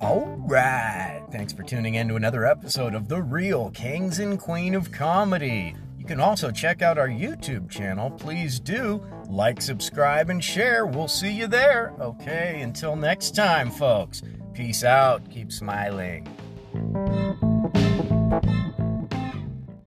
All right. Thanks for tuning in to another episode of The Real Kings and Queen of Comedy. You can also check out our YouTube channel. Please do like, subscribe, and share. We'll see you there. Okay, until next time, folks. Peace out. Keep smiling.